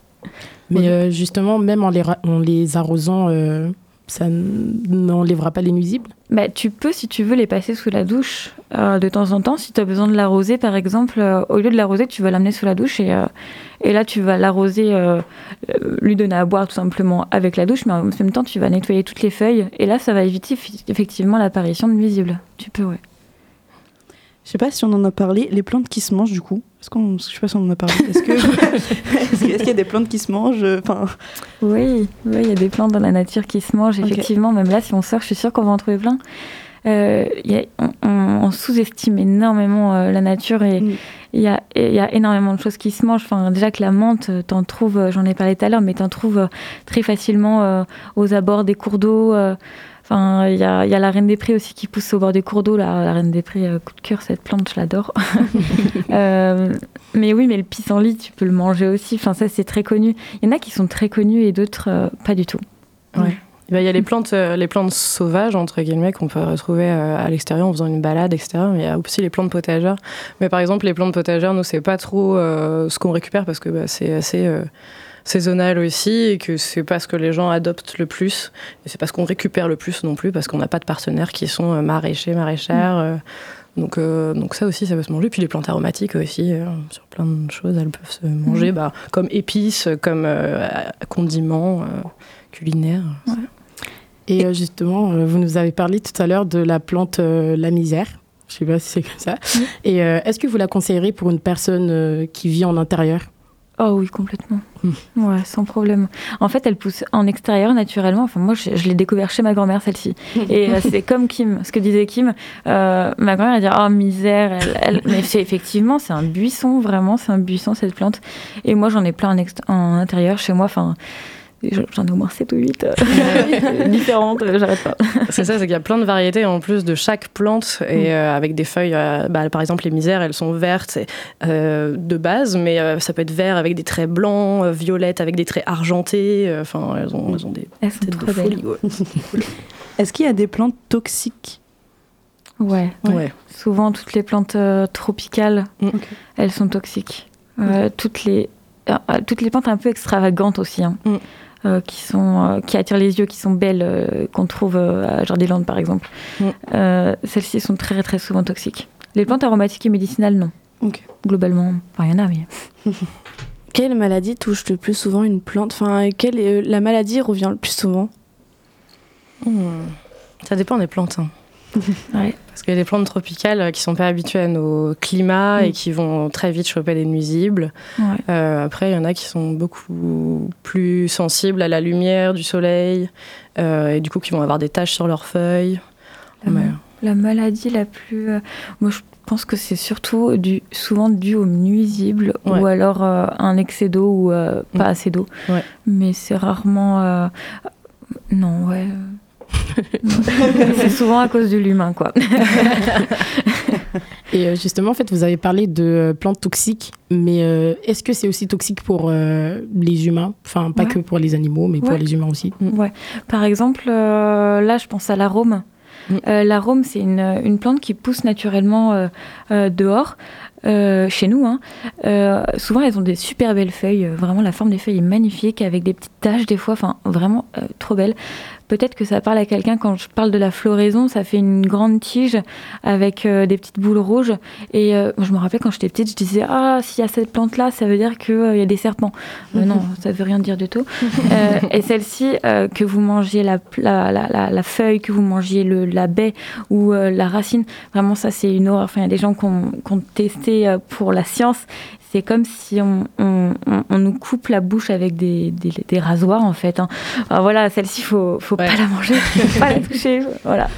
<laughs> mais justement, même en les, en les arrosant ça n'enlèvera pas les nuisibles bah, Tu peux, si tu veux, les passer sous la douche euh, de temps en temps. Si tu as besoin de l'arroser, par exemple, euh, au lieu de l'arroser, tu vas l'amener sous la douche et, euh, et là, tu vas l'arroser, lui donner à boire tout simplement avec la douche, mais en même temps, tu vas nettoyer toutes les feuilles et là, ça va éviter effectivement l'apparition de nuisibles. Tu peux, ouais. Je sais pas si on en a parlé, les plantes qui se mangent du coup. Est-ce qu'on, je sais pas si on en a parlé. Est-ce que, <laughs> est-ce qu'il y a des plantes qui se mangent enfin... Oui, oui, il y a des plantes dans la nature qui se mangent effectivement. Même là, si on sort, je suis sûre qu'on va en trouver plein. Euh, y a, on, sous-estime énormément euh, la nature et mm. il y, a, y, a, énormément de choses qui se mangent. Enfin, déjà que la menthe, t'en trouves, j'en ai parlé tout à l'heure, mais t'en trouves très facilement euh, aux abords des cours d'eau. Enfin, il y a, y a, la reine des prés aussi qui pousse au bord des cours d'eau. La, la reine des prés, euh, coup de cœur, cette plante, je l'adore. <laughs> euh, mais oui, mais le pissenlit, tu peux le manger aussi. Enfin, ça, c'est très connu. Il y en a qui sont très connus et d'autres euh, pas du tout. Ouais. Il y a les plantes, les plantes sauvages, entre guillemets, qu'on peut retrouver à l'extérieur en faisant une balade, etc. Mais il y a aussi les plantes potagères. Mais par exemple, les plantes potagères, nous, c'est pas trop ce qu'on récupère parce que bah, c'est assez saisonnal aussi et que c'est pas ce que les gens adoptent le plus et c'est pas ce qu'on récupère le plus non plus parce qu'on n'a pas de partenaires qui sont euh, maraîchers, maraîchères. Mm. Euh, donc, euh, donc ça aussi, ça peut se manger. Puis les plantes aromatiques aussi, sur plein de choses, elles peuvent se manger mm. bah, comme épices, comme condiments culinaires. Et justement, vous nous avez parlé tout à l'heure de la plante la misère. Je sais pas si c'est comme ça. Mm. Et est-ce que vous la conseillerez pour une personne qui vit en intérieur? Oh oui, complètement. Ouais, sans problème. En fait, elle pousse en extérieur naturellement. Enfin, moi, je, l'ai découvert chez ma grand-mère, celle-ci. Et euh, c'est <laughs> comme Kim, ce que disait Kim. Euh, ma grand-mère, elle dit Oh, misère. Elle, Mais effectivement, c'est un buisson, vraiment, c'est un buisson, cette plante. Et moi, j'en ai plein en, en intérieur chez moi. Enfin, J'en ai au moins 7 ou 8 euh, <laughs> différentes, euh, j'arrête pas. C'est ça, c'est qu'il y a plein de variétés en plus de chaque plante et mm. euh, avec des feuilles, bah, par exemple les misères, elles sont vertes de base, mais ça peut être vert avec des traits blancs, violettes avec des traits argentés, enfin elles, ont, elles ont des elles sont trop belles. <laughs> Est-ce qu'il y a des plantes toxiques? Ouais. ouais. Souvent toutes les plantes tropicales, mm. elles sont toxiques. toutes les toutes les plantes un peu extravagantes aussi. Hein. Mm. Euh, qui, sont, euh, qui attirent les yeux, qui sont belles, euh, qu'on trouve à Jardiland par exemple. Mm. Celles-ci sont très très souvent toxiques. Les plantes aromatiques et médicinales, non. Globalement, il y en a, mais. <laughs> quelle maladie touche le plus souvent une plante? Enfin, quelle la maladie revient le plus souvent? Hmm. Ça dépend des plantes. Hein. Parce qu'il y a des plantes tropicales euh, qui sont pas habituées à nos climats et mm. qui vont très vite choper des nuisibles. Euh, après, il y en a qui sont beaucoup plus sensibles à la lumière du soleil euh, et du coup qui vont avoir des taches sur leurs feuilles. La, maladie la plus... moi, je pense que c'est surtout souvent dû aux nuisibles ou alors un excès d'eau ou pas mm. assez d'eau. Mais c'est rarement... non, ouais <laughs> c'est souvent à cause de l'humain, quoi. <laughs> Et euh, justement, en fait, vous avez parlé de euh, plantes toxiques, mais euh, est-ce que c'est aussi toxique pour les humains? Enfin, pas que pour les animaux, mais pour les humains aussi. Mm. Ouais. Par exemple, là, je pense à l'arôme. Mm. l'arôme, c'est une, une, plante qui pousse naturellement dehors. chez nous, hein. souvent elles ont des super belles feuilles, vraiment la forme des feuilles est magnifique avec des petites taches des fois, enfin vraiment trop belles peut-être que ça parle à quelqu'un quand je parle de la floraison, ça fait une grande tige avec euh, des petites boules rouges. Et euh, je me rappelle quand j'étais petite, je disais Ah, s'il y a cette plante-là, ça veut dire qu'il euh, y a des serpents. non, <laughs> ça veut rien dire du tout. <laughs> et celle-ci, que vous mangiez la, la, la, la, feuille, que vous mangiez le, la baie ou la racine, vraiment, ça, c'est une horreur. Enfin, il y a des gens qui ont, qui ont testé pour la science c'est comme si on, nous coupe la bouche avec des, rasoirs en fait. Hein. voilà, celle-ci, faut, faut pas la manger, <laughs> faut pas la toucher. Voilà.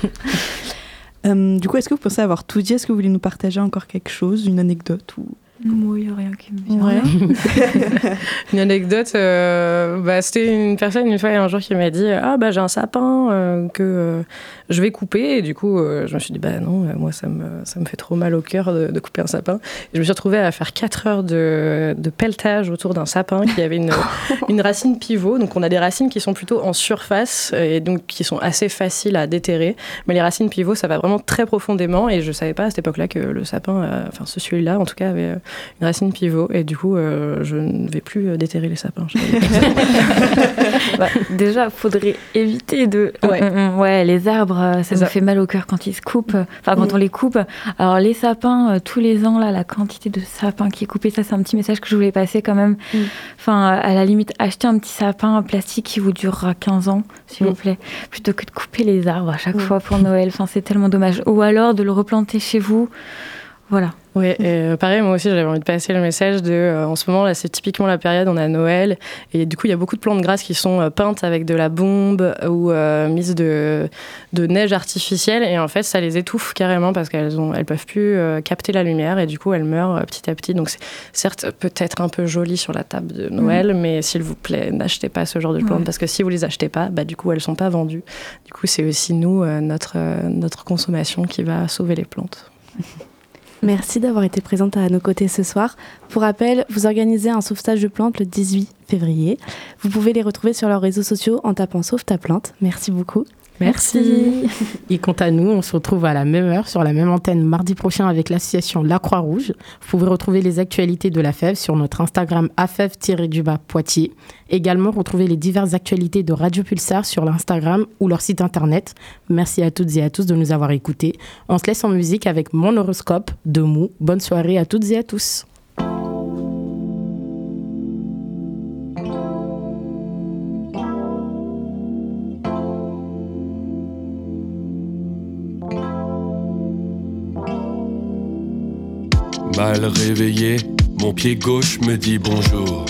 Euh, du coup, est-ce que vous pensez avoir tout dit? Est-ce que vous voulez nous partager encore quelque chose, une anecdote ou moi, il n'y a rien qui me vient. <laughs> une anecdote, euh, bah, c'était une personne une fois un jour qui m'a dit Ah, bah j'ai un sapin euh, que euh, je vais couper. Et du coup, je me suis dit Bah non, moi ça me, ça me fait trop mal au cœur de, couper un sapin. Et je me suis retrouvée à faire 4 heures de, de pelletage autour d'un sapin qui avait une, <laughs> une racine pivot. Donc on a des racines qui sont plutôt en surface et donc qui sont assez faciles à déterrer. Mais les racines pivot, ça va vraiment très profondément. Et je ne savais pas à cette époque-là que le sapin, enfin ce celui-là en tout cas, avait une racine pivot. Et du coup, euh, je ne vais plus euh, déterrer les sapins. <laughs> bah, déjà, faudrait éviter de. Ouais, mm, mm, ouais les arbres, euh, ça nous fait mal au cœur quand ils se coupent. Enfin, quand mm. on les coupe. Alors, les sapins, tous les ans, là, la quantité de sapins qui est coupée, ça, c'est un petit message que je voulais passer quand même. Enfin, à la limite, acheter un petit sapin en plastique qui vous durera 15 ans, s'il vous plaît, plutôt que de couper les arbres à chaque fois pour Noël. Enfin, c'est tellement dommage. Ou alors de le replanter chez vous. Voilà. Oui, euh, pareil, moi aussi, j'avais envie de passer le message de, euh, en ce moment, là, c'est typiquement la période, on a Noël, et du coup, il y a beaucoup de plantes grasses qui sont euh, peintes avec de la bombe ou mises de, de neige artificielle, et en fait, ça les étouffe carrément parce qu'elles ont, elles peuvent plus capter la lumière, et du coup, elles meurent petit à petit. Donc, c'est certes peut-être un peu joli sur la table de Noël, mm. mais s'il vous plaît, n'achetez pas ce genre de plantes, parce que si vous les achetez pas, bah, du coup, elles sont pas vendues. Du coup, c'est aussi nous, notre, notre consommation qui va sauver les plantes. <laughs> Merci d'avoir été présente à nos côtés ce soir. Pour rappel, vous organisez un sauvetage de plantes le 18 février. Vous pouvez les retrouver sur leurs réseaux sociaux en tapant Sauve ta plante. Merci beaucoup. Merci. Et quant à nous, on se retrouve à la même heure sur la même antenne mardi prochain avec l'association La Croix-Rouge. Vous pouvez retrouver les actualités de la FEV sur notre Instagram afev-du-bas Poitiers. Également, retrouver les diverses actualités de Radio Pulsar sur l'Instagram ou leur site internet. Merci à toutes et à tous de nous avoir écoutés. On se laisse en musique avec mon horoscope de Mou. Bonne soirée à toutes et à tous. Mal réveillé Mon pied gauche me dit bonjour.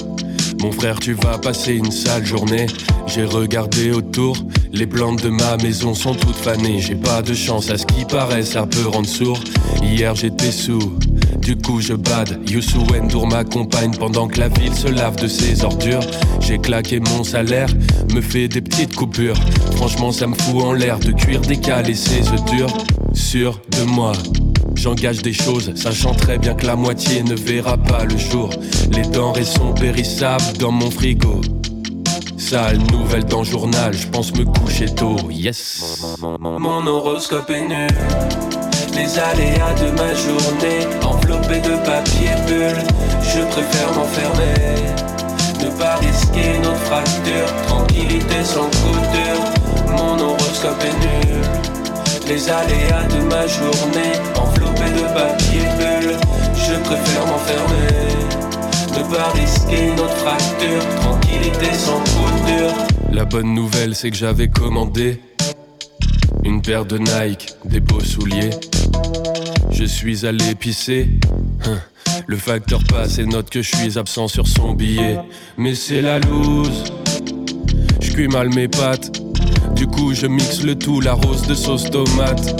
Mon frère, tu vas passer une sale journée. J'ai regardé autour, les plantes de ma maison sont toutes fanées. J'ai pas de chance à ce qui paraît, ça peut rendre sourd. Hier j'étais sous, du coup je bade. Youssou N'Dour m'accompagne pendant que la ville se lave de ses ordures. J'ai claqué mon salaire, me fait des petites coupures. Franchement, ça me fout en l'air de cuire décalé ses œufs durs. Sûr de moi, J'engage des choses, sachant très bien que la moitié ne verra pas le jour. Les denrées sont périssables dans mon frigo. Sale nouvelle dans le journal, je pense me coucher tôt, yes. Mon horoscope est nul. Les aléas de ma journée, enveloppés de papier bulle. Je préfère m'enfermer, ne pas risquer notre fracture. Tranquillité sans couture, mon horoscope est nul. Les aléas de ma journée, de papier bulle. Je préfère m'enfermer, ne pas risquer notre fracture. Tranquillité sans couture. La bonne nouvelle, c'est que j'avais commandé une paire de Nike, des beaux souliers. Je suis allé pisser. Hein. Le facteur passe et note que je suis absent sur son billet. Mais c'est la loose. Je cuis mal mes pattes. Du coup, je mixe le tout, la rose de sauce tomate.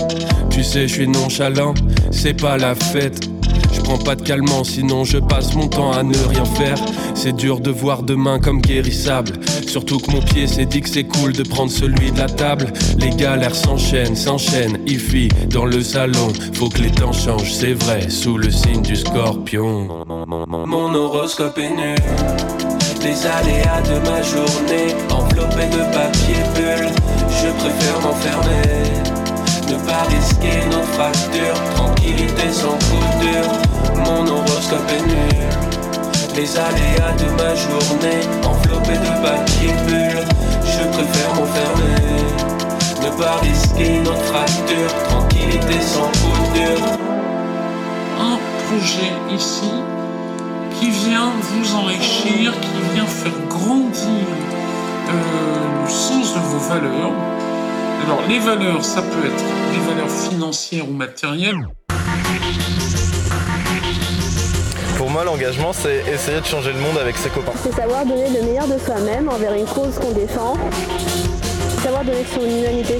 Tu sais, je suis nonchalant, c'est pas la fête. Je prends pas de calmant, sinon je passe mon temps à ne rien faire. C'est dur de voir demain comme guérissable. Surtout que mon pied s'est dit que c'est cool de prendre celui de la table. Les galères s'enchaînent, s'enchaînent, ifi dans le salon. Faut que les temps changent, c'est vrai, sous le signe du scorpion. Mon horoscope est nul. Les aléas de ma journée, enveloppés de papier bulle. Je préfère m'enfermer, ne pas risquer notre fracture. Tranquillité sans couture, mon horoscope est nul. Les aléas de ma journée, enveloppés de papier bulle. Je préfère m'enfermer, ne pas risquer notre fracture. Tranquillité sans couture. Un projet ici qui vient vous enrichir, qui vient faire grandir euh, le sens de vos valeurs. Alors les valeurs, ça peut être des valeurs financières ou matérielles. Pour moi, l'engagement, c'est essayer de changer le monde avec ses copains. C'est savoir donner le meilleur de soi-même envers une cause qu'on défend. Savoir donner son humanité.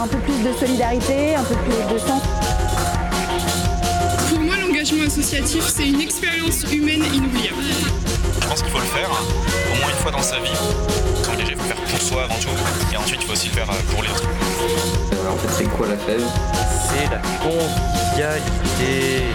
Un peu plus de solidarité, un peu plus de sens. L'engagement associatif, c'est une expérience humaine inoubliable. Je pense qu'il faut le faire, hein, au moins une fois dans sa vie. Déjà, il faut faire pour soi avant tout. Et ensuite, il faut aussi le faire euh, pour les autres. Alors en fait, c'est quoi la fève? C'est la convivialité.